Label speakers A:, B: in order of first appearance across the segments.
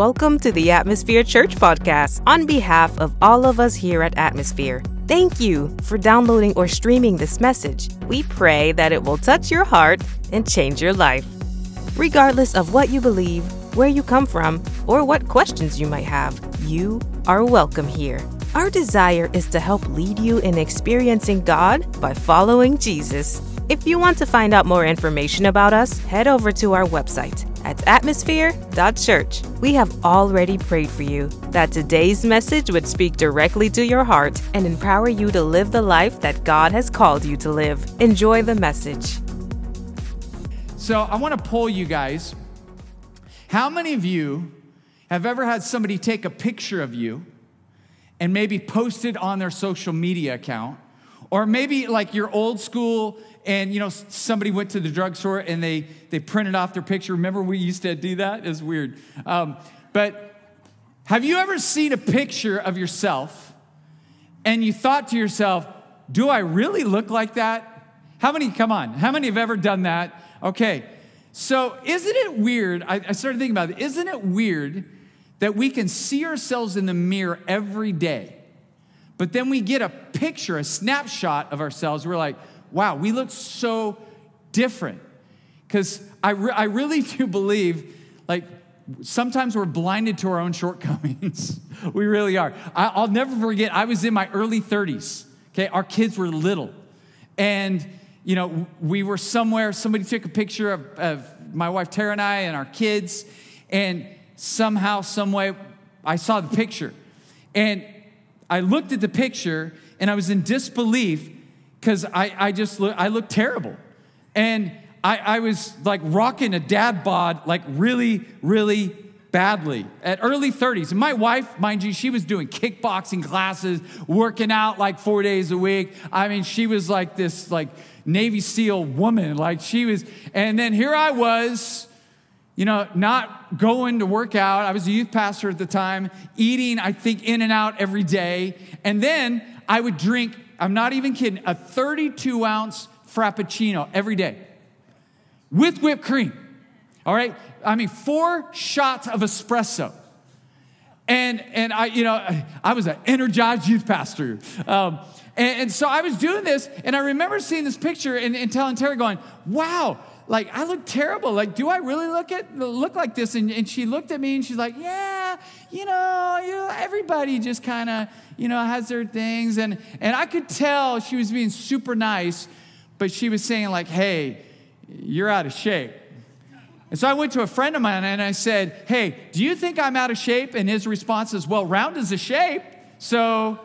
A: Welcome to the Atmosphere Church podcast on behalf of all of us here at Atmosphere. Thank you for downloading or streaming this message. We pray that it will touch your heart and change your life. Regardless of what you believe, where you come from, or what questions you might have, you are welcome here. Our desire is to help lead you in experiencing God by following Jesus. If you want to find out more information about us, head over to our website at atmosphere.church. We have already prayed for you that today's message would speak directly to your heart and empower you to live the life that God has called you to live. Enjoy the message.
B: So, I want to poll you guys. How many of you have ever had somebody take a picture of you and maybe post it on their social media account? Or maybe like your old school and you know somebody went to the drugstore and they they printed off their picture. Remember we used to do that? It's weird. Um, but have you ever seen a picture of yourself and you thought to yourself do i really look like that? How many come on how many have ever done that? Okay. So isn't it weird i, I started thinking about it isn't it weird that we can see ourselves in the mirror every day but then we get a picture a snapshot of ourselves we're like wow, we look so different. Because I, re- I really do believe, like, sometimes we're blinded to our own shortcomings. we really are. I, will never forget, I was in my early 30s, okay? Our kids were little. And, you know, we were somewhere, somebody took a picture of, of my wife Tara and I and our kids, and somehow, some way, I saw the picture. And I looked at the picture and I was in disbelief because I, I just look, I look terrible. And I, I was like rocking a dad bod like really, really badly at early 30s. And my wife, mind you, she was doing kickboxing classes, working out like four days a week. I mean, she was like this like Navy SEAL woman. Like she was, and then here I was, you know, not going to work out. I was a youth pastor at the time, eating, I think, In-N-Out every day. And then I would drink I'm not even kidding, a 32 ounce Frappuccino every day with whipped cream. All right? I mean, four shots of espresso. And, and I, you know, I was an energized youth pastor. Um, and, and, so I was doing this, and I remember seeing this picture and, and telling Terry, going, wow, like I look terrible. Like, do I really look at look like this? And, and she looked at me and she's like, yeah, you know, you know everybody just kind of, you know, has their things. And and I could tell she was being super nice, but she was saying, like, hey, you're out of shape. And so I went to a friend of mine and I said, Hey, do you think I'm out of shape? And his response is, Well, round is a shape. So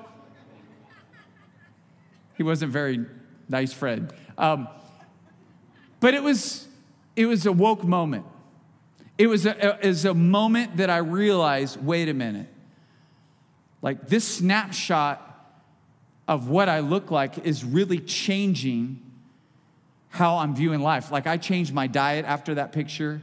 B: he wasn't very nice friend. Um, but it was, it was a woke moment. It was a, it was a moment that I realized wait a minute. Like this snapshot of what I look like is really changing how I'm viewing life. Like I changed my diet after that picture.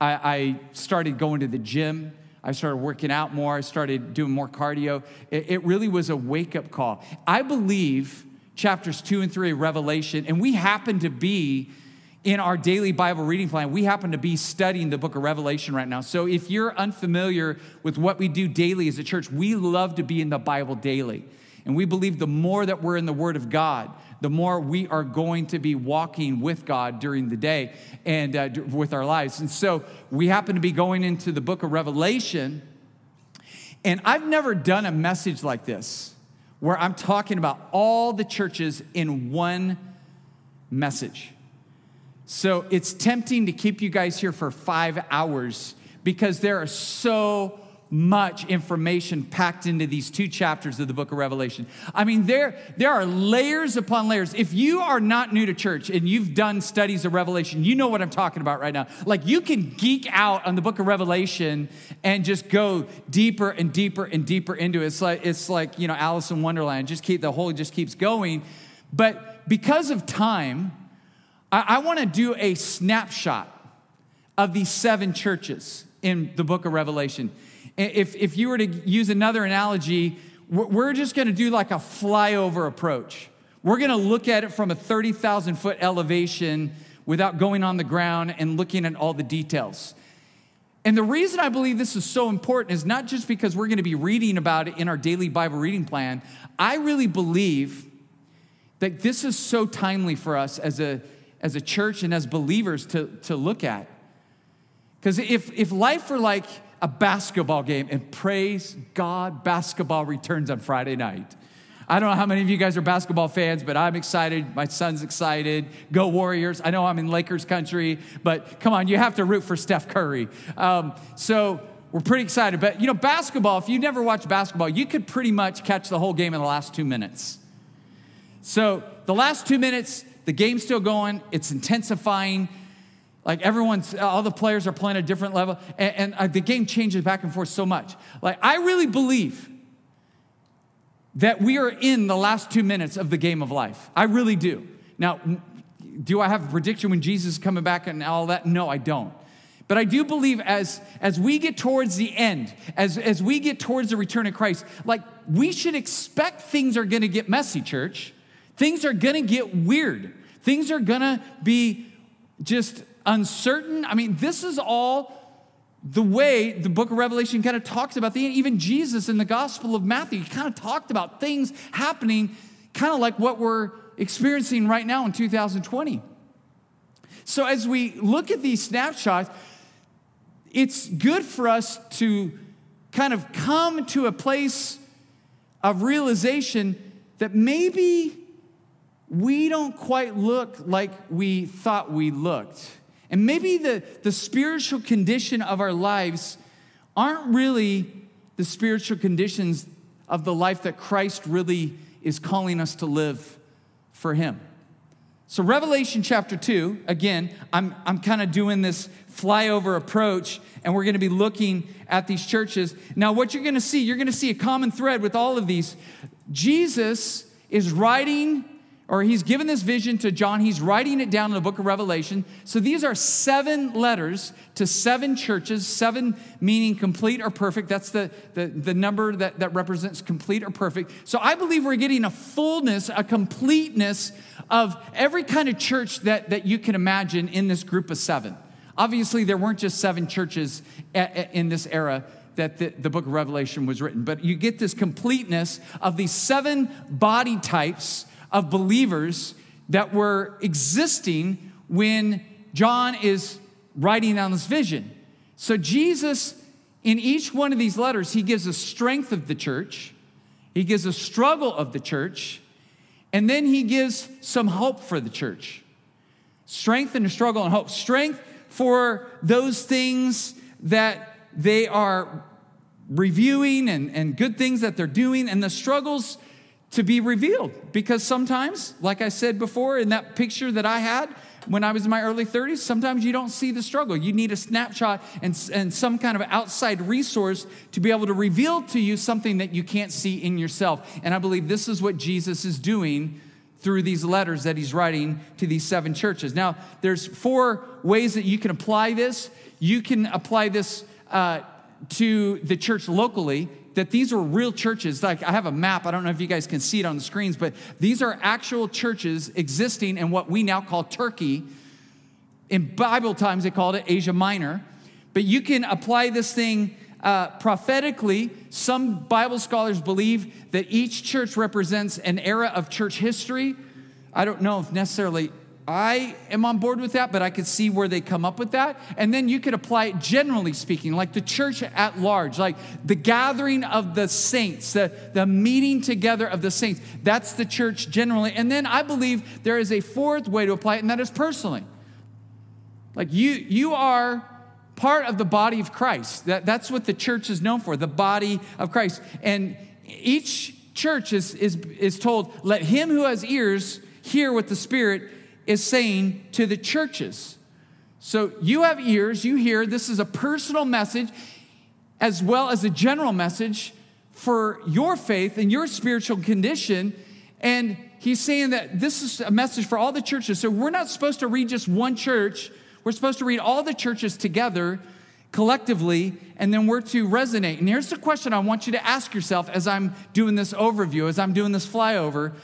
B: I, I started going to the gym. I started working out more. I started doing more cardio. It, it really was a wake up call. I believe chapters two and three of Revelation, and we happen to be in our daily Bible reading plan, we happen to be studying the book of Revelation right now. So if you're unfamiliar with what we do daily as a church, we love to be in the Bible daily. And we believe the more that we're in the Word of God, the more we are going to be walking with God during the day and uh, with our lives. And so we happen to be going into the book of Revelation. And I've never done a message like this where I'm talking about all the churches in one message. So it's tempting to keep you guys here for five hours because there are so much information packed into these two chapters of the book of Revelation. I mean, there, there are layers upon layers. If you are not new to church and you've done studies of Revelation, you know what I'm talking about right now. Like, you can geek out on the book of Revelation and just go deeper and deeper and deeper into it. It's like, it's like you know, Alice in Wonderland. Just keep, the whole just keeps going. But because of time, I, I want to do a snapshot of these seven churches in the book of Revelation. If, if you were to use another analogy, we're just going to do like a flyover approach. We're going to look at it from a 30,000 foot elevation without going on the ground and looking at all the details. And the reason I believe this is so important is not just because we're going to be reading about it in our daily Bible reading plan. I really believe that this is so timely for us as a, as a church and as believers to, to look at. Because if, if life were like a basketball game, and praise God, basketball returns on Friday night. I don't know how many of you guys are basketball fans, but I'm excited. My son's excited. Go Warriors. I know I'm in Lakers country, but come on, you have to root for Steph Curry. Um, so we're pretty excited. But you know, basketball, if you never watched basketball, you could pretty much catch the whole game in the last two minutes. So the last two minutes, the game's still going, it's intensifying. Like everyone's, all the players are playing a different level, and, and uh, the game changes back and forth so much. Like, I really believe that we are in the last two minutes of the game of life. I really do. Now, do I have a prediction when Jesus is coming back and all that? No, I don't. But I do believe as, as we get towards the end, as, as we get towards the return of Christ, like we should expect things are gonna get messy, church. Things are gonna get weird. Things are gonna be just uncertain. I mean, this is all the way the book of Revelation kind of talks about the even Jesus in the Gospel of Matthew he kind of talked about things happening kind of like what we're experiencing right now in 2020. So as we look at these snapshots, it's good for us to kind of come to a place of realization that maybe we don't quite look like we thought we looked. And maybe the, the spiritual condition of our lives aren't really the spiritual conditions of the life that Christ really is calling us to live for Him. So, Revelation chapter 2, again, I'm, I'm kind of doing this flyover approach, and we're going to be looking at these churches. Now, what you're going to see, you're going to see a common thread with all of these. Jesus is writing or he's given this vision to John. He's writing it down in the book of Revelation. So these are seven letters to seven churches, seven meaning complete or perfect. That's the, the, the number that, that represents complete or perfect. So I believe we're getting a fullness, a completeness of every kind of church that, that you can imagine in this group of seven. Obviously, there weren't just seven churches in this era that the, the book of Revelation was written, but you get this completeness of these seven body types of believers that were existing when John is writing down this vision. So, Jesus, in each one of these letters, he gives a strength of the church, he gives a struggle of the church, and then he gives some hope for the church. Strength and a struggle and hope. Strength for those things that they are reviewing and, and good things that they're doing, and the struggles to be revealed. Because sometimes, like I said before in that picture that I had when I was in my early 30s, sometimes you don't see the struggle. You need a snapshot and, and some kind of outside resource to be able to reveal to you something that you can't see in yourself. And I believe this is what Jesus is doing through these letters that he's writing to these seven churches. Now, there's four ways that you can apply this. You can apply this uh, to the church locally that these were real churches. Like I have a map, I don't know if you guys can see it on the screens, but these are actual churches existing in what we now call Turkey. In Bible times, they called it Asia Minor. But you can apply this thing uh, prophetically. Some Bible scholars believe that each church represents an era of church history. I don't know if necessarily I am on board with that, but I could see where they come up with that. And then you could apply it generally speaking, like the church at large, like the gathering of the saints, the, the meeting together of the saints. That's the church generally. And then I believe there is a fourth way to apply it, and that is personally. Like you, you are part of the body of Christ. That, that's what the church is known for, the body of Christ. And each church is, is, is told, let him who has ears hear what the Spirit is saying to the churches. So you have ears, you hear. This is a personal message as well as a general message for your faith and your spiritual condition. And he's saying that this is a message for all the churches. So we're not supposed to read just one church, we're supposed to read all the churches together collectively, and then we're to resonate. And here's the question I want you to ask yourself as I'm doing this overview, as I'm doing this flyover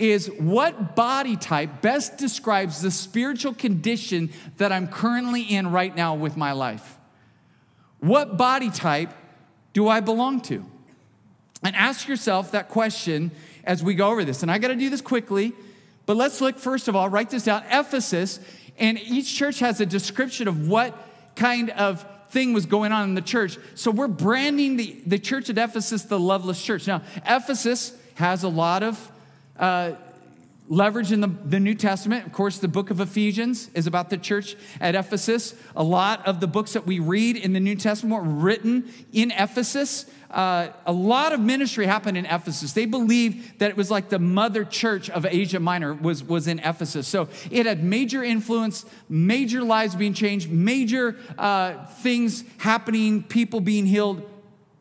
B: is what body type best describes the spiritual condition that I'm currently in right now with my life? What body type do I belong to? And ask yourself that question as we go over this. And I got to do this quickly, but let's look first of all, write this down Ephesus, and each church has a description of what kind of thing was going on in the church. So we're branding the, the church at Ephesus the loveless church. Now, Ephesus has a lot of uh, leverage in the, the New Testament. Of course, the book of Ephesians is about the church at Ephesus. A lot of the books that we read in the New Testament were written in Ephesus. Uh, a lot of ministry happened in Ephesus. They believed that it was like the mother church of Asia Minor was, was in Ephesus. So it had major influence, major lives being changed, major uh, things happening, people being healed,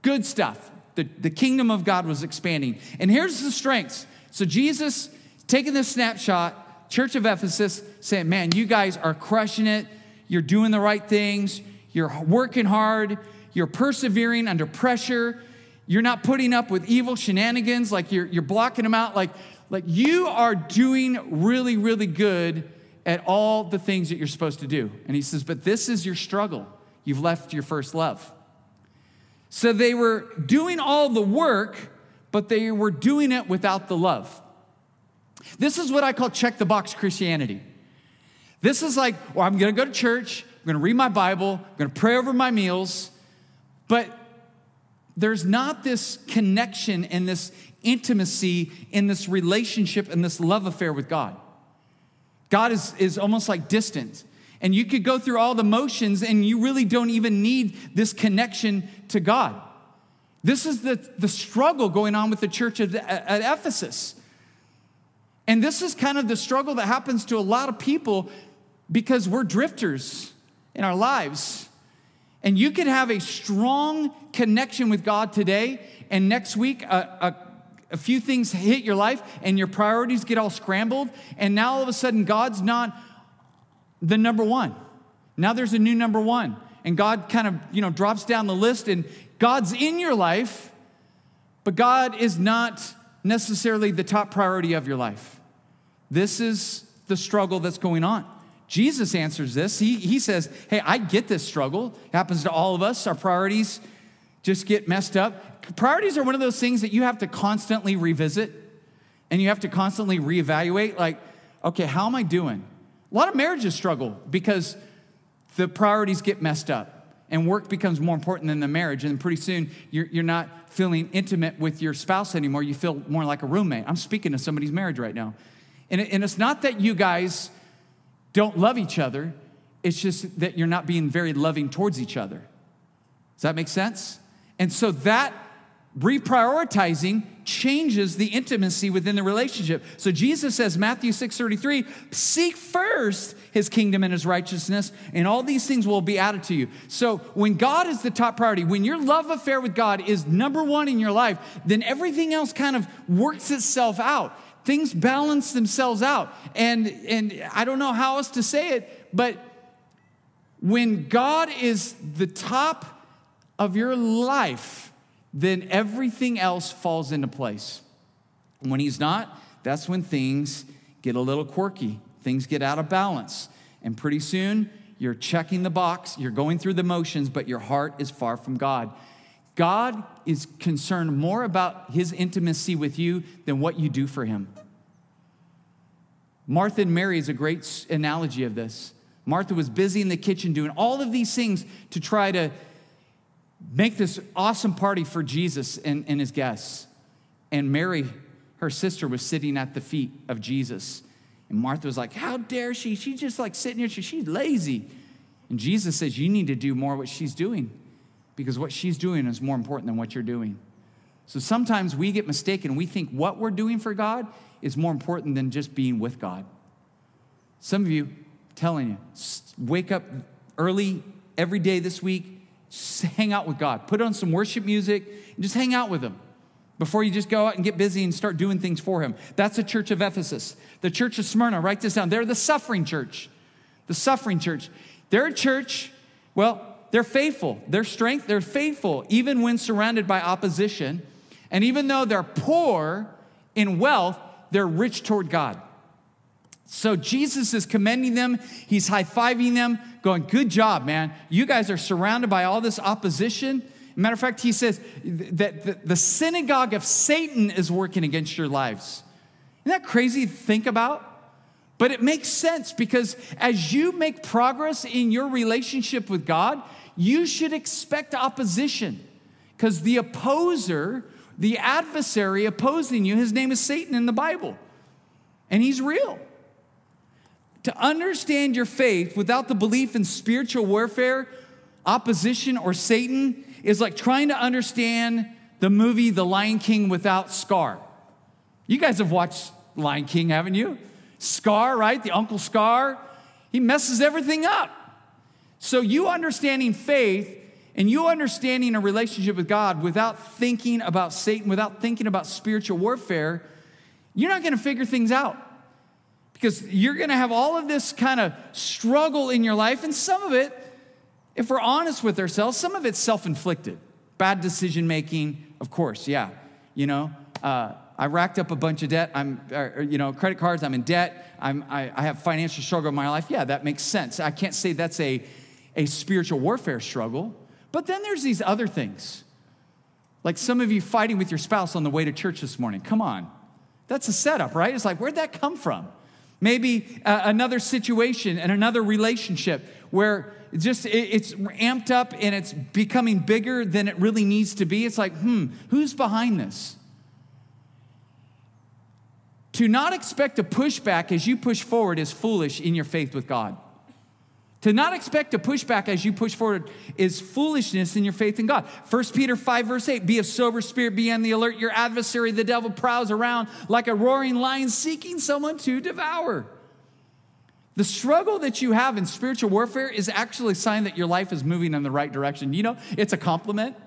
B: good stuff. The, the kingdom of God was expanding. And here's the strengths. So Jesus taking this snapshot, Church of Ephesus, saying, Man, you guys are crushing it. You're doing the right things. You're working hard. You're persevering under pressure. You're not putting up with evil shenanigans, like you're, you're blocking them out. Like, like you are doing really, really good at all the things that you're supposed to do. And he says, But this is your struggle. You've left your first love. So they were doing all the work, but they were doing it without the love. This is what I call check the box Christianity. This is like, well, I'm gonna go to church, I'm gonna read my Bible, I'm gonna pray over my meals, but there's not this connection and this intimacy in this relationship and this love affair with God. God is, is almost like distant. And you could go through all the motions and you really don't even need this connection to God. This is the, the struggle going on with the church at, at Ephesus. And this is kind of the struggle that happens to a lot of people because we're drifters in our lives. And you can have a strong connection with God today, and next week, a, a, a, few things hit your life, and your priorities get all scrambled, and now all of a sudden, God's not the number one. Now there's a new number one, and God kind of you know drops down the list, and God's in your life, but God is not necessarily the top priority of your life. This is the struggle that's going on. Jesus answers this. He, he says, Hey, I get this struggle. It happens to all of us. Our priorities just get messed up. Priorities are one of those things that you have to constantly revisit and you have to constantly reevaluate. Like, okay, how am I doing? A lot of marriages struggle because the priorities get messed up and work becomes more important than the marriage. And pretty soon you're, you're not feeling intimate with your spouse anymore. You feel more like a roommate. I'm speaking to somebody's marriage right now. And, and it's not that you guys don't love each other, it's just that you're not being very loving towards each other. Does that make sense? And so that reprioritizing changes the intimacy within the relationship. So Jesus says, Matthew 6:33, seek first his kingdom and his righteousness, and all these things will be added to you. So when God is the top priority, when your love affair with God is number one in your life, then everything else kind of works itself out things balance themselves out. And, and I don't know how else to say it, but when God is the top of your life, then everything else falls into place. When He's not, that's when things get a little quirky, things get out of balance. And pretty soon, you're checking the box, you're going through the motions, but your heart is far from God. God is concerned more about his intimacy with you than what you do for him. Martha and Mary is a great analogy of this. Martha was busy in the kitchen doing all of these things to try to make this awesome party for Jesus and, and his guests. And Mary, her sister, was sitting at the feet of Jesus. And Martha was like, How dare she? She's just like sitting here, she's lazy. And Jesus says, You need to do more what she's doing because what she's doing is more important than what you're doing. So sometimes we get mistaken. We think what we're doing for God is more important than just being with God. Some of you, telling you, wake up early every day this week, hang out with God. Put on some worship music and just hang out with Him before you just go out and get busy and start doing things for Him. That's the church of Ephesus. The church of Smyrna, write this down. They're the suffering church. The suffering church. They're a church, well, they're faithful. Their strength, they're faithful, even when surrounded by opposition. And even though they're poor in wealth, they're rich toward God. So Jesus is commending them, he's high fiving them, going, Good job, man. You guys are surrounded by all this opposition. Matter of fact, he says that the synagogue of Satan is working against your lives. Isn't that crazy to think about? But it makes sense because as you make progress in your relationship with God, you should expect opposition because the opposer, the adversary opposing you, his name is Satan in the Bible, and he's real. To understand your faith without the belief in spiritual warfare, opposition, or Satan is like trying to understand the movie The Lion King without Scar. You guys have watched Lion King, haven't you? Scar, right? The Uncle Scar. He messes everything up. So, you understanding faith and you understanding a relationship with God without thinking about Satan, without thinking about spiritual warfare, you're not going to figure things out because you're going to have all of this kind of struggle in your life, and some of it, if we're honest with ourselves, some of it's self inflicted. Bad decision making, of course, yeah. You know, uh, I racked up a bunch of debt. I'm, uh, you know, credit cards, I'm in debt. I'm, I, I have financial struggle in my life. Yeah, that makes sense. I can't say that's a, a spiritual warfare struggle. But then there's these other things. Like some of you fighting with your spouse on the way to church this morning. Come on. That's a setup, right? It's like, where'd that come from? Maybe uh, another situation and another relationship where just it, it's amped up and it's becoming bigger than it really needs to be. It's like, hmm, who's behind this? To not expect a pushback as you push forward is foolish in your faith with God. To not expect a pushback as you push forward is foolishness in your faith in God. 1 Peter 5, verse 8 Be of sober spirit, be on the alert. Your adversary, the devil, prowls around like a roaring lion seeking someone to devour. The struggle that you have in spiritual warfare is actually a sign that your life is moving in the right direction. You know, it's a compliment.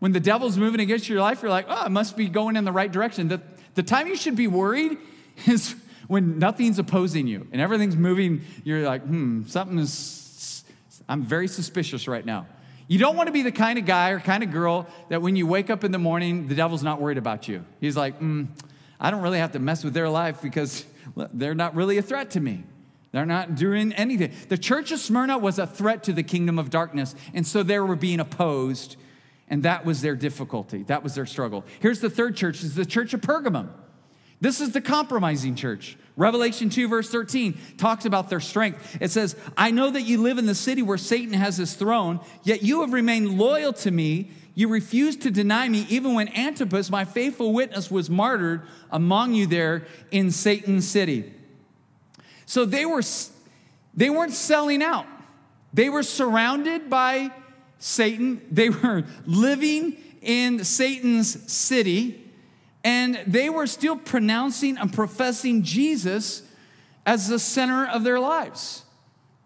B: When the devil's moving against your life, you're like, oh, it must be going in the right direction. The, the time you should be worried is when nothing's opposing you and everything's moving, you're like, hmm, something is, I'm very suspicious right now. You don't want to be the kind of guy or kind of girl that when you wake up in the morning, the devil's not worried about you. He's like, hmm, I don't really have to mess with their life because they're not really a threat to me. They're not doing anything. The church of Smyrna was a threat to the kingdom of darkness, and so they were being opposed, and that was their difficulty. That was their struggle. Here's the third church, is the church of Pergamum. This is the compromising church. Revelation 2, verse 13, talks about their strength. It says, I know that you live in the city where Satan has his throne, yet you have remained loyal to me. You refused to deny me, even when Antipas, my faithful witness, was martyred among you there in Satan's city. So they, were, they weren't selling out, they were surrounded by Satan, they were living in Satan's city and they were still pronouncing and professing Jesus as the center of their lives.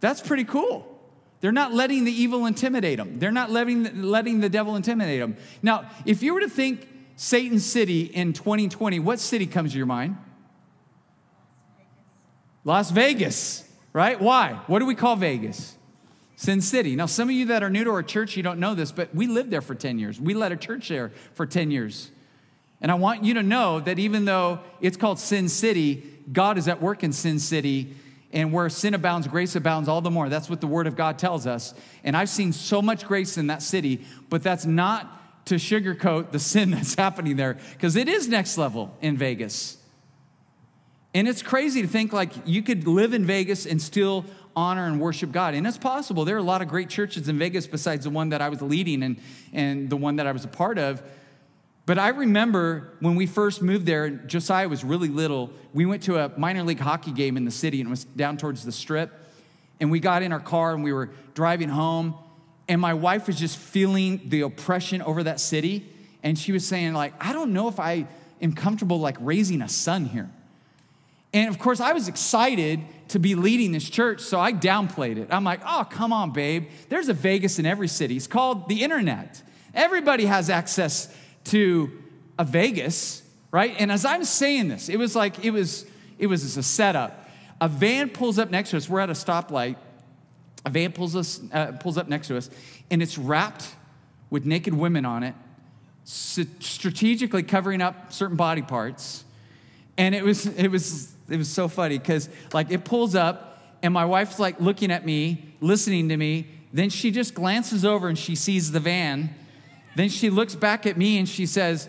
B: That's pretty cool. They're not letting the evil intimidate them. They're not letting, letting the devil intimidate them. Now, if you were to think Satan city in 2020, what city comes to your mind? Las Vegas right? Why? What do we call Vegas? Sin City. Now, some of you that are new to our church, you don't know this, but we lived there for 10 years. We led a church there for 10 years. And I want you to know that even though it's called Sin City, God is at work in Sin City. And where sin abounds, grace abounds all the more. That's what the Word of God tells us. And I've seen so much grace in that city, but that's not to sugarcoat the sin that's happening there, because it is next level in Vegas. And it's crazy to think like you could live in Vegas and still honor and worship God. And it's possible. There are a lot of great churches in Vegas besides the one that I was leading and, and the one that I was a part of. But I remember when we first moved there, Josiah was really little. We went to a minor league hockey game in the city, and it was down towards the strip. And we got in our car and we were driving home, and my wife was just feeling the oppression over that city. And she was saying, like, I don't know if I am comfortable like raising a son here. And of course, I was excited to be leading this church, so I downplayed it. I'm like, oh, come on, babe. There's a Vegas in every city. It's called the internet. Everybody has access to a Vegas, right? And as I'm saying this, it was like it was it was a setup. A van pulls up next to us. We're at a stoplight. A van pulls us uh, pulls up next to us, and it's wrapped with naked women on it, strategically covering up certain body parts. And it was it was it was so funny because like it pulls up and my wife's like looking at me, listening to me. Then she just glances over and she sees the van. Then she looks back at me and she says,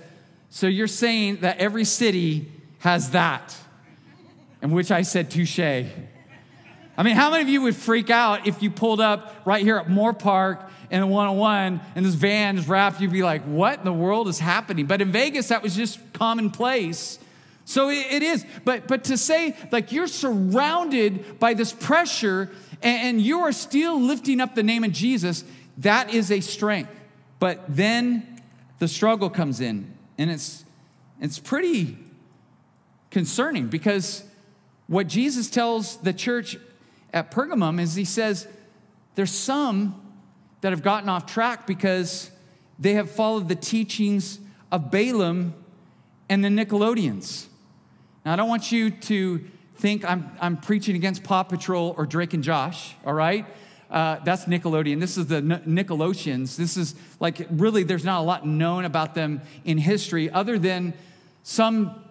B: So you're saying that every city has that? And which I said, Touche. I mean, how many of you would freak out if you pulled up right here at Moorpark and the 101 and this van is wrapped? You'd be like, What in the world is happening? But in Vegas, that was just commonplace. So it is. But, but to say, like, you're surrounded by this pressure and you are still lifting up the name of Jesus, that is a strength. But then the struggle comes in, and it's, it's pretty concerning because what Jesus tells the church at Pergamum is he says, there's some that have gotten off track because they have followed the teachings of Balaam and the Nicolaitans. Now, I don't want you to think I'm, I'm preaching against Paw Patrol or Drake and Josh, all right? Uh, that's Nickelodeon. This is the Nicolaitans. This is like really, there's not a lot known about them in history other than some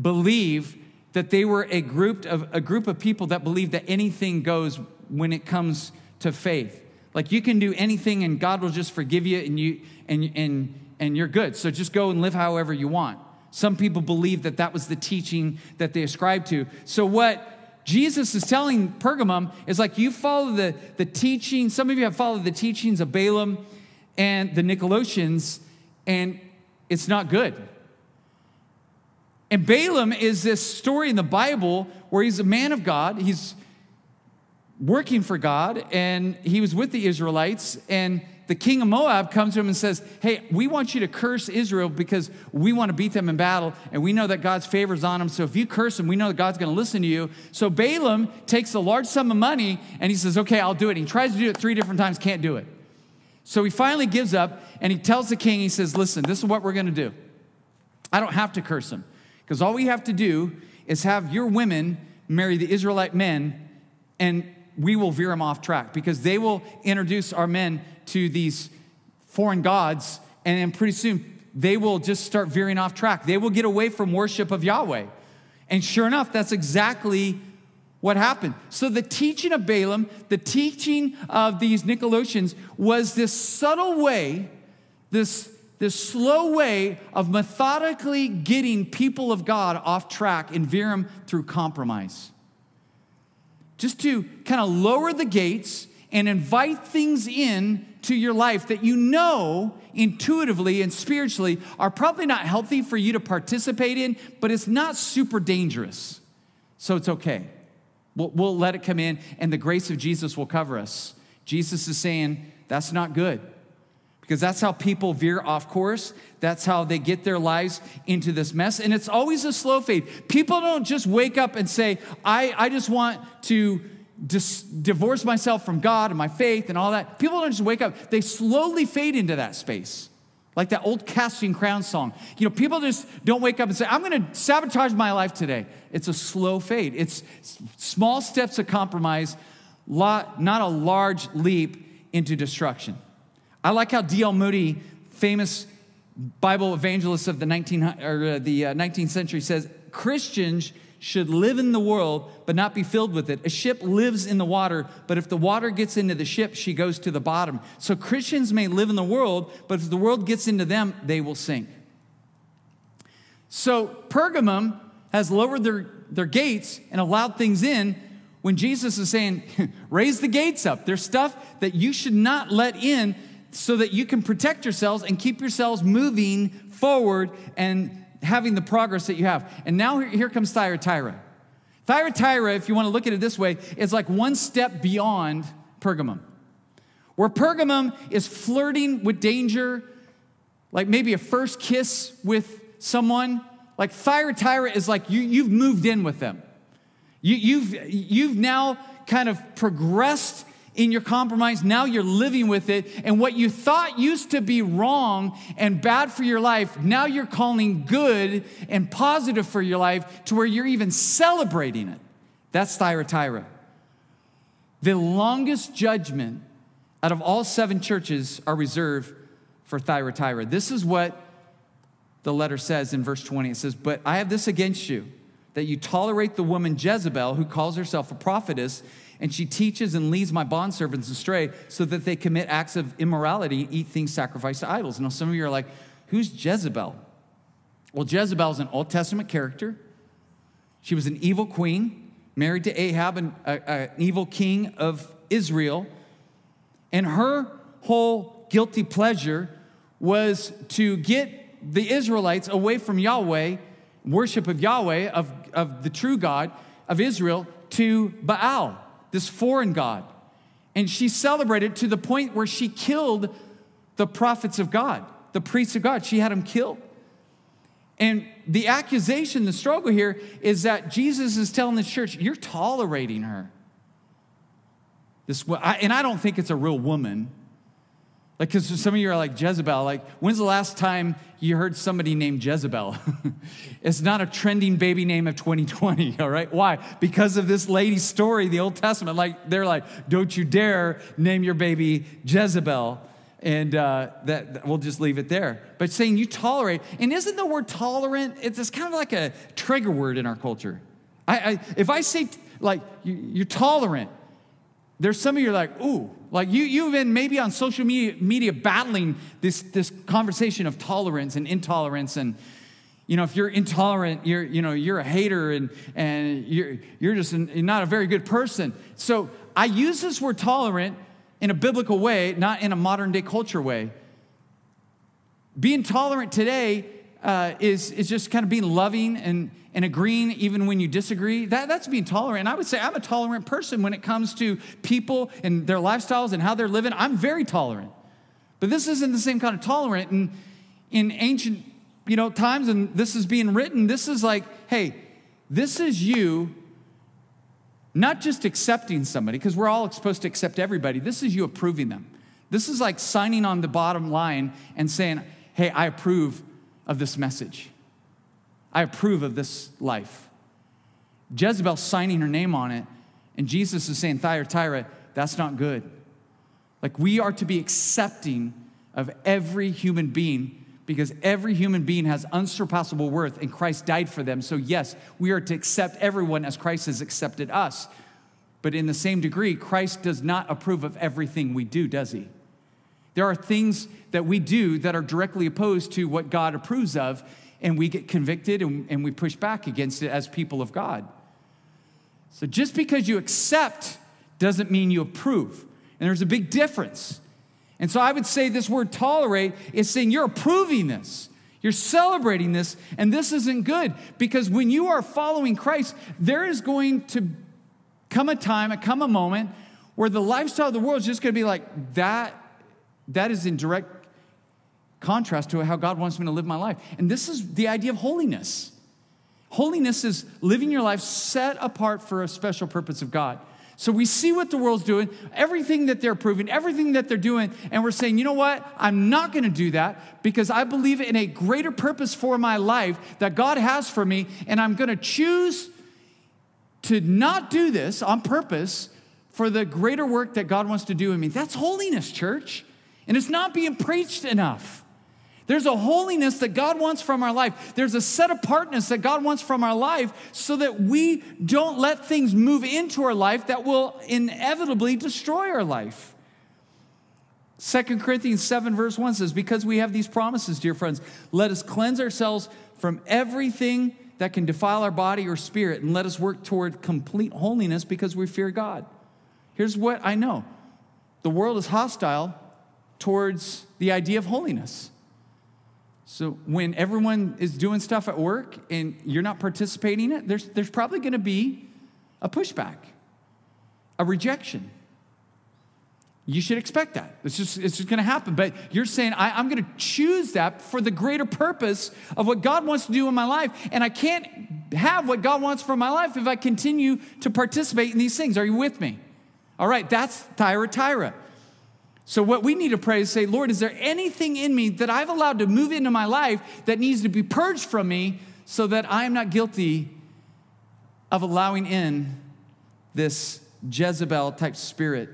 B: believe that they were a group of, a group of people that believe that anything goes when it comes to faith. Like you can do anything and God will just forgive you and, you, and, and, and you're good. So just go and live however you want. Some people believe that that was the teaching that they ascribed to. So, what Jesus is telling Pergamum is like, you follow the, the teaching, some of you have followed the teachings of Balaam and the Nicolaitans, and it's not good. And Balaam is this story in the Bible where he's a man of God, he's working for God, and he was with the Israelites, and the king of Moab comes to him and says, Hey, we want you to curse Israel because we want to beat them in battle, and we know that God's favor is on them. So if you curse them, we know that God's going to listen to you. So Balaam takes a large sum of money and he says, Okay, I'll do it. He tries to do it three different times, can't do it. So he finally gives up and he tells the king, He says, Listen, this is what we're going to do. I don't have to curse them because all we have to do is have your women marry the Israelite men and we will veer them off track because they will introduce our men to these foreign gods, and then pretty soon they will just start veering off track. They will get away from worship of Yahweh. And sure enough, that's exactly what happened. So the teaching of Balaam, the teaching of these Nicolaitans was this subtle way, this, this slow way of methodically getting people of God off track and veer them through compromise just to kind of lower the gates and invite things in to your life that you know intuitively and spiritually are probably not healthy for you to participate in, but it's not super dangerous. So it's okay. We'll, we'll let it come in, and the grace of Jesus will cover us. Jesus is saying, that's not good because that's how people veer off course. That's how they get their lives into this mess. And it's always a slow fade. People don't just wake up and say, I, I just want to dis- divorce myself from God and my faith and all that. People don't just wake up, they slowly fade into that space. Like that old casting crown song. You know, people just don't wake up and say, I'm going to sabotage my life today. It's a slow fade. It's small steps of compromise, lot, not a large leap into destruction. I like how D.L. Moody, famous Bible evangelist of the 19, or uh, the uh, 19th century, says Christians should live in the world but not be filled with it. A ship lives in the water, but if the water gets into the ship, she goes to the bottom. So Christians may live in the world, but if the world gets into them, they will sink. So Pergamum has lowered their, their gates and allowed things in when Jesus is saying, raise the gates up. There's stuff that you should not let in so that you can protect yourselves and keep yourselves moving forward and having the progress that you have. And now here, comes Thyatira. Thyatira, if you want to look at it this way, is like one step beyond Pergamum. Where Pergamum is flirting with danger, like maybe a first kiss with someone, like Thyatira is like you, you've moved in with them. You, you've, you've now kind of progressed in your compromise. Now you're living with it. And what you thought used to be wrong and bad for your life, now you're calling good and positive for your life to where you're even celebrating it. That's Thyatira. The longest judgment out of all seven churches are reserved for Thyatira. This is what the letter says in verse 20. It says, But I have this against you that you tolerate the woman Jezebel, who calls herself a prophetess, and she teaches and leads my bondservants astray so that they commit acts of immorality eat things sacrificed to idols. Now, some of you are like, who's Jezebel? Well, Jezebel is an Old Testament character. She was an evil queen, married to Ahab, an, an evil king of Israel. And her whole guilty pleasure was to get the Israelites away from Yahweh, worship of Yahweh, of, of the true God of Israel, to Baal, this foreign God. And she celebrated to the point where she killed the prophets of God, the priests of God. She had them killed. And the accusation, the struggle here is that Jesus is telling the church, you're tolerating her. This, and I don't think it's a real woman. Like, because some of you are like Jezebel. Like, when's the last time you heard somebody named Jezebel? it's not a trending baby name of 2020, all right? Why? Because of this lady's story, the Old Testament. Like, they're like, don't you dare name your baby Jezebel. And uh, that, that, we'll just leave it there. But saying you tolerate, and isn't the word tolerant? It's, it's kind of like a trigger word in our culture. I, I if I say like you, you're tolerant, there's some of you like, ooh, like you, you've been maybe on social media, media battling this, this conversation of tolerance and intolerance. And, you know, if you're intolerant, you're, you know, you're a hater and, and you're, you're just not a very good person. So I use this word tolerant in a biblical way, not in a modern day culture way. Being tolerant today uh, is, is just kind of being loving and, and agreeing even when you disagree, that, that's being tolerant. And I would say I'm a tolerant person when it comes to people and their lifestyles and how they're living. I'm very tolerant. But this isn't the same kind of tolerant. And in ancient you know, times, and this is being written, this is like, hey, this is you not just accepting somebody, because we're all supposed to accept everybody. This is you approving them. This is like signing on the bottom line and saying, hey, I approve of this message. I approve of this life. Jezebel signing her name on it, and Jesus is saying, Thyatira, that's not good. Like we are to be accepting of every human being because every human being has unsurpassable worth and Christ died for them. So, yes, we are to accept everyone as Christ has accepted us. But in the same degree, Christ does not approve of everything we do, does he? There are things that we do that are directly opposed to what God approves of, and we get convicted and, and we push back against it as people of God. So just because you accept doesn't mean you approve. And there's a big difference. And so I would say this word tolerate is saying you're approving this. You're celebrating this, and this isn't good because when you are following Christ, there is going to come a time, come a moment where the lifestyle of the world is just going to be like that. That is in direct contrast to how God wants me to live my life. And this is the idea of holiness. Holiness is living your life set apart for a special purpose of God. So we see what the world's doing, everything that they're proving, everything that they're doing, and we're saying, you know what? I'm not going to do that because I believe in a greater purpose for my life that God has for me, and I'm going to choose to not do this on purpose for the greater work that God wants to do in me. That's holiness, church. And it's not being preached enough. There's a holiness that God wants from our life. There's a set apartness that God wants from our life so that we don't let things move into our life that will inevitably destroy our life. 2 Corinthians 7, verse 1 says, Because we have these promises, dear friends, let us cleanse ourselves from everything that can defile our body or spirit, and let us work toward complete holiness because we fear God. Here's what I know the world is hostile towards the idea of holiness. So when everyone is doing stuff at work and you're not participating in it, there's, there's probably going to be a pushback, a rejection. You should expect that. It's just, it's just going to happen. But you're saying, I, I'm going to choose that for the greater purpose of what God wants to do in my life. And I can't have what God wants for my life if I continue to participate in these things. Are you with me? All right, that's Thyatira. So, what we need to pray is say, Lord, is there anything in me that I've allowed to move into my life that needs to be purged from me so that I am not guilty of allowing in this Jezebel type spirit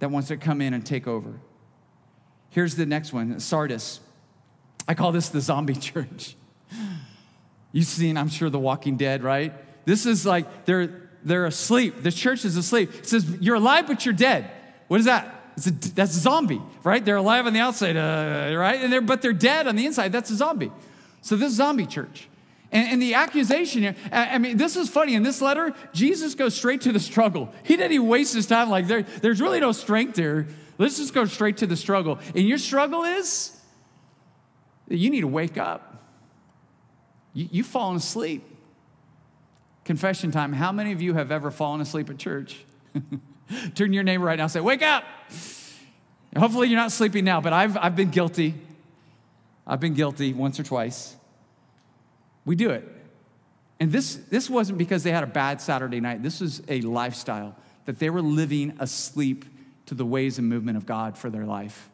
B: that wants to come in and take over? Here's the next one Sardis. I call this the zombie church. You've seen, I'm sure, The Walking Dead, right? This is like they're they're asleep. The church is asleep. It says you're alive, but you're dead. What is that? A, that's a zombie, right? They're alive on the outside, uh, right? And they're but they're dead on the inside. That's a zombie. So this zombie church. And, and, the accusation here, I mean, this is funny. In this letter, Jesus goes straight to the struggle. He didn't even waste his time like there, there's really no strength there. Let's just go straight to the struggle. And your struggle is you need to wake up. You, you've fallen asleep. Confession time. How many of you have ever fallen asleep at church? Turn your neighbor right now and say, Wake up! Hopefully, you're not sleeping now, but I've, I've been guilty. I've been guilty once or twice. We do it. And this, this wasn't because they had a bad Saturday night. This was a lifestyle that they were living asleep to the ways and movement of God for their life.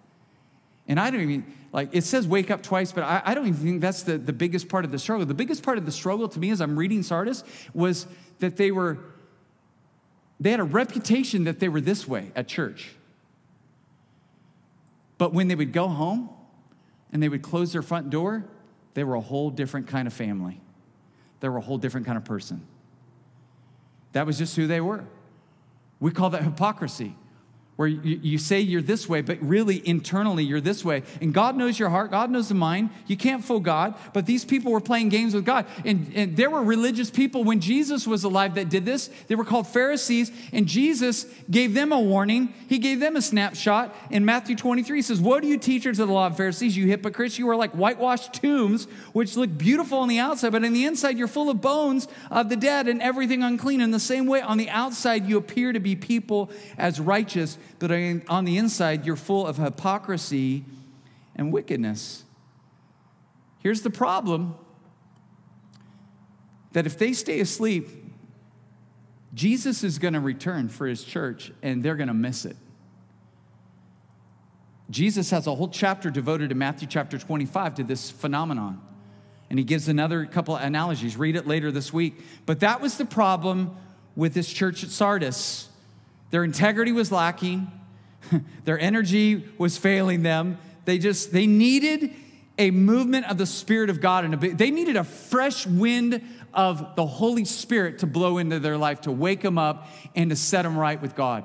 B: And I don't even, like, it says wake up twice, but I, I, don't even think that's the, the biggest part of the struggle. The biggest part of the struggle to me as I'm reading Sardis was that they were, they had a reputation that they were this way at church. But when they would go home and they would close their front door, they were a whole different kind of family. They were a whole different kind of person. That was just who they were. We call that hypocrisy where you, you, say you're this way, but really internally you're this way. And God knows your heart, God knows the mind. You can't fool God, but these people were playing games with God. And, and there were religious people when Jesus was alive that did this. They were called Pharisees, and Jesus gave them a warning. He gave them a snapshot. In Matthew 23, he says, Woe to you, teachers of the law of Pharisees, you hypocrites! You are like whitewashed tombs, which look beautiful on the outside, but on the inside you're full of bones of the dead and everything unclean. In the same way, on the outside you appear to be people as righteous but on the inside, you're full of hypocrisy and wickedness. Here's the problem that if they stay asleep, Jesus is going to return for his church and they're going to miss it. Jesus has a whole chapter devoted to Matthew chapter 25 to this phenomenon. And he gives another couple analogies. Read it later this week. But that was the problem with this church at Sardis. Their integrity was lacking, their energy was failing them. They just they needed a movement of the spirit of God and they needed a fresh wind of the Holy Spirit to blow into their life to wake them up and to set them right with God.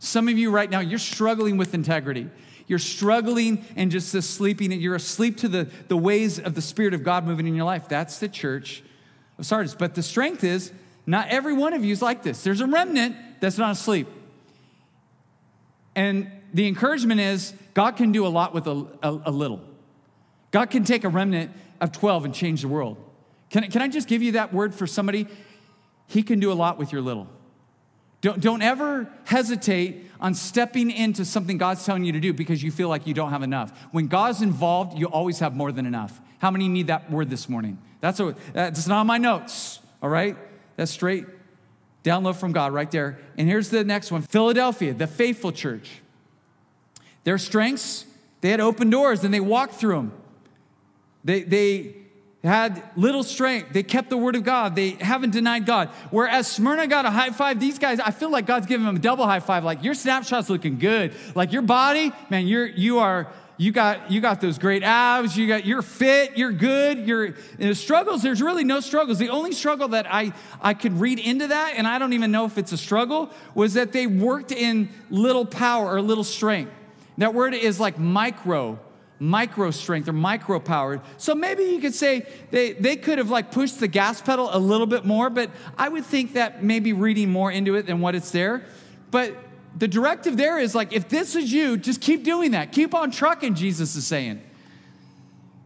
B: Some of you right now you're struggling with integrity. You're struggling and just sleeping and you're asleep to the, the ways of the Spirit of God moving in your life. That's the church of Sardis. But the strength is not every one of you is like this. There's a remnant that's not asleep. And the encouragement is God can do a lot with a, a, a little. God can take a remnant of 12 and change the world. Can, can I just give you that word for somebody? He can do a lot with your little. Don't, don't ever hesitate on stepping into something God's telling you to do because you feel like you don't have enough. When God's involved, you always have more than enough. How many need that word this morning? That's, a, that's not on my notes, all right? That's straight Download from God right there. And here's the next one Philadelphia, the faithful church. Their strengths, they had open doors and they walked through them. They, they had little strength. They kept the word of God. They haven't denied God. Whereas Smyrna got a high five, these guys, I feel like God's giving them a double high five. Like your snapshot's looking good. Like your body, man, you're you are you got you got those great abs you got you're fit you're good you're in the struggles there's really no struggles. The only struggle that i i could read into that and i don't even know if it's a struggle was that they worked in little power or little strength. That word is like micro micro strength or micro power. So maybe you could say they, they could have like pushed the gas pedal a little bit more but i would think that maybe reading more into it than what it's there. But the directive there is like, if this is you, just keep doing that. Keep on trucking, Jesus is saying.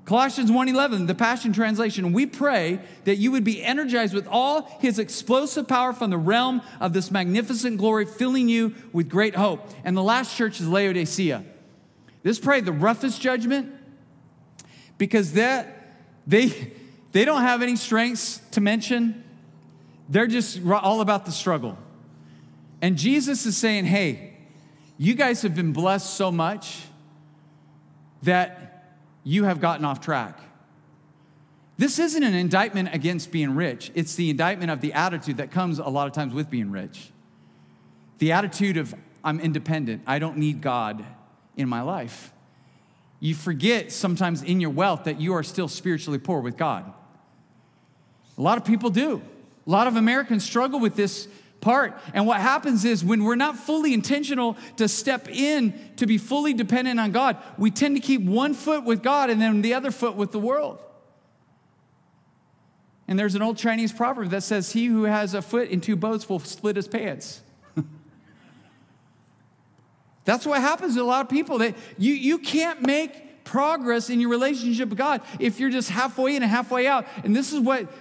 B: Colossians 1:11, the Passion Translation, we pray that you would be energized with all his explosive power from the realm of this magnificent glory, filling you with great hope. And the last church is Laodicea. This pray the roughest judgment because that they they don't have any strengths to mention. They're just all about the struggle. And Jesus is saying, hey, you guys have been blessed so much that you have gotten off track. This isn't an indictment against being rich, it's the indictment of the attitude that comes a lot of times with being rich. The attitude of, I'm independent, I don't need God in my life. You forget sometimes in your wealth that you are still spiritually poor with God. A lot of people do. A lot of Americans struggle with this part. And what happens is when we're not fully intentional to step in to be fully dependent on God, we tend to keep one foot with God and then the other foot with the world. And there's an old Chinese proverb that says, He who has a foot in two boats will split his pants. That's what happens to a lot of people. That you, you can't make progress in your relationship with God if you're just halfway in and halfway out. And this is what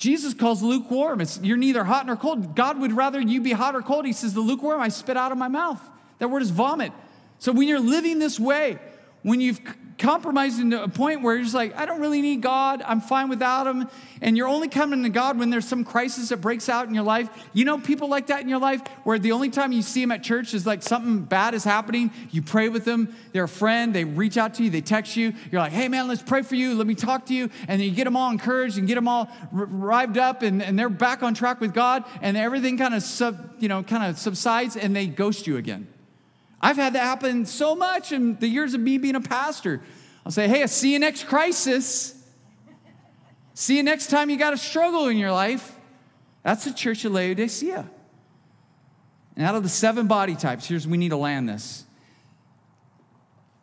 B: Jesus calls lukewarm. It's, you're neither hot nor cold. God would rather you be hot or cold. He says, The lukewarm I spit out of my mouth. That word is vomit. So when you're living this way, when you've compromising to a point where you're just like, I don't really need God. I'm fine without Him. And you're only coming to God when there's some crisis that breaks out in your life. You know people like that in your life where the only time you see them at church is like something bad is happening. You pray with them. They're a friend. They reach out to you. They text you. You're like, hey, man, let's pray for you. Let me talk to you. And then you get them all encouraged and get them all revved up and, and they're back on track with God. And everything kind of sub, you know, kind of subsides and they ghost you again. I've had that happen so much in the years of me being a pastor. I'll say, hey, I'll see you next crisis. See you next time you got a struggle in your life. That's the church of Laodicea. And out of the seven body types, here's we need to land this.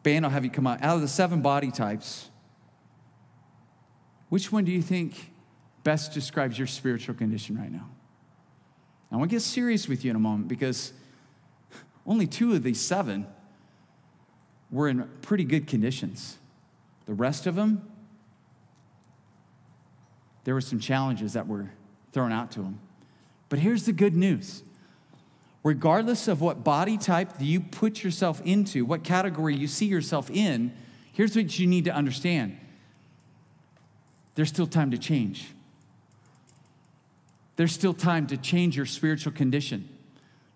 B: Band, I'll have you come out. Out of the seven body types, which one do you think best describes your spiritual condition right now? I want to get serious with you in a moment because only two of these seven were in pretty good conditions. The rest of them, there were some challenges that were thrown out to them. But here's the good news regardless of what body type you put yourself into, what category you see yourself in, here's what you need to understand there's still time to change. There's still time to change your spiritual condition.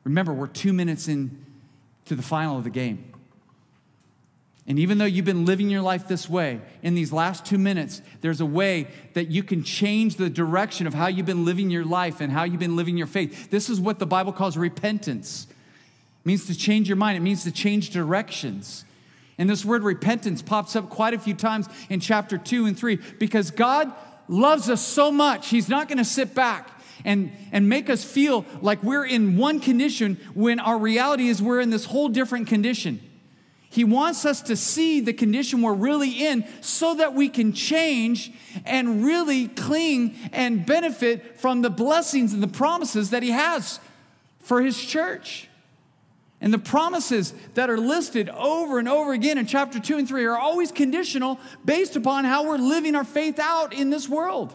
B: Remember, we're two minutes in to the final of the game. And even though you've been living your life this way, in these last two minutes, there's a way that you can change the direction of how you've been living your life and how you've been living your faith. This is what the Bible calls repentance. It means to change your mind, it means to change directions. And this word repentance pops up quite a few times in chapter 2 and 3 because God loves us so much, He's not going to sit back and, and make us feel like we're in one condition when our reality is we're in this whole different condition. He wants us to see the condition we're really in so that we can change and really cling and benefit from the blessings and the promises that He has for His church. And the promises that are listed over and over again in chapter 2 and 3 are always conditional based upon how we're living our faith out in this world.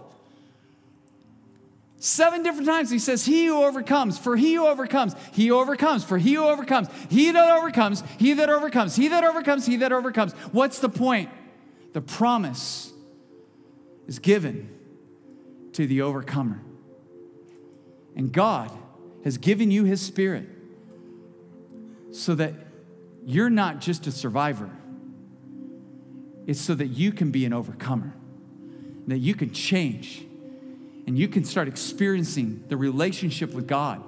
B: Seven different times he says, He who overcomes, for he who overcomes, he who overcomes, for he who overcomes, he that overcomes, he that overcomes, he that overcomes, he that overcomes. What's the point? The promise is given to the overcomer. And God has given you his spirit so that you're not just a survivor, it's so that you can be an overcomer, that you can change and you can start experiencing the relationship with God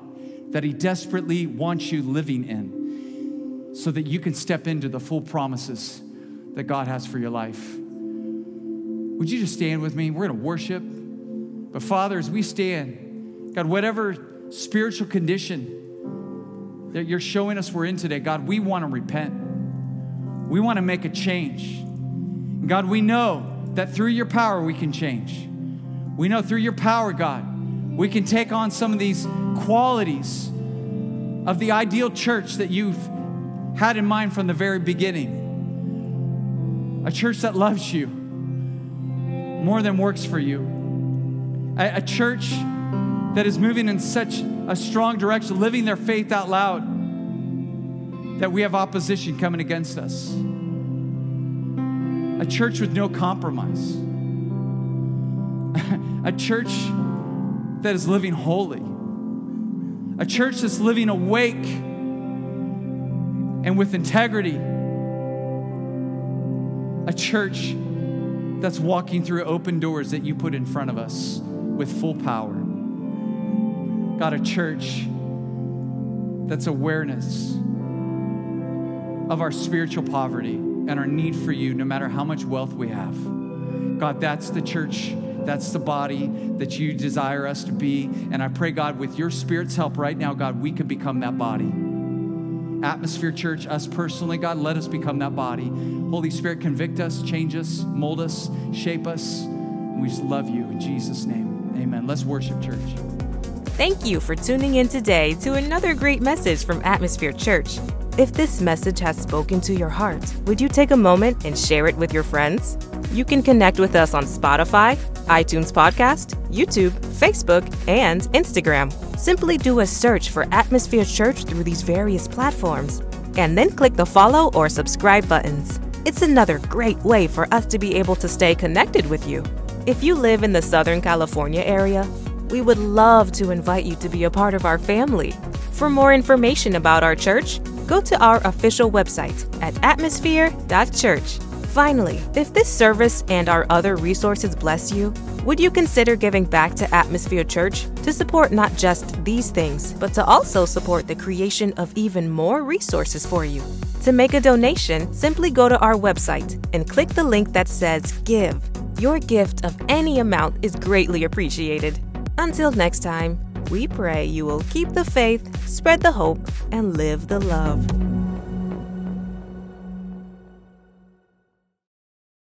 B: that He desperately wants you living in so that you can step into the full promises that God has for your life. Would you just stand with me? We're going to worship. But Father, as we stand, God, whatever spiritual condition that you're showing us we're in today, God, we want to repent. We want to make a change. God, we know that through your power we can change. We know through your power, God, we can take on some of these qualities of the ideal church that you've had in mind from the very beginning. A church that loves you more than works for you. A, a church that is moving in such a strong direction, living their faith out loud, that we have opposition coming against us. A church with no compromise a church that is living holy, a church that's living awake and with integrity, a church that's walking through open doors that you put in front of us with full power. God, a church that's awareness of our spiritual poverty and our need for you no matter how much wealth we have. God, that's the church That's the body that you desire us to be. And I pray, God, with your Spirit's help right now, God, we can become that body. Atmosphere Church, us personally, God, let us become that body. Holy Spirit, convict us, change us, mold us, shape us. We just love you in Jesus' name. Amen. Let's worship, church.
A: Thank you for tuning in today to another great message from Atmosphere Church. If this message has spoken to your heart, would you take a moment and share it with your friends? You can connect with us on Spotify, iTunes Podcast, YouTube, Facebook, and Instagram. Simply do a search for Atmosphere Church through these various platforms, and then click the follow or subscribe buttons. It's another great way for us to be able to stay connected with you. If you live in the Southern California area, we would love to invite you to be a part of our family. For more information about our church, go to our official website at atmosphere.church. Finally, if this service and our other resources bless you, would you consider giving back to Atmosphere Church to support not just these things, but to also support the creation of even more resources for you? To make a donation, simply go to our website and click the link that says Give. Your gift of any amount is greatly appreciated. Until next time, we pray you will keep the faith, spread the hope, and live the love.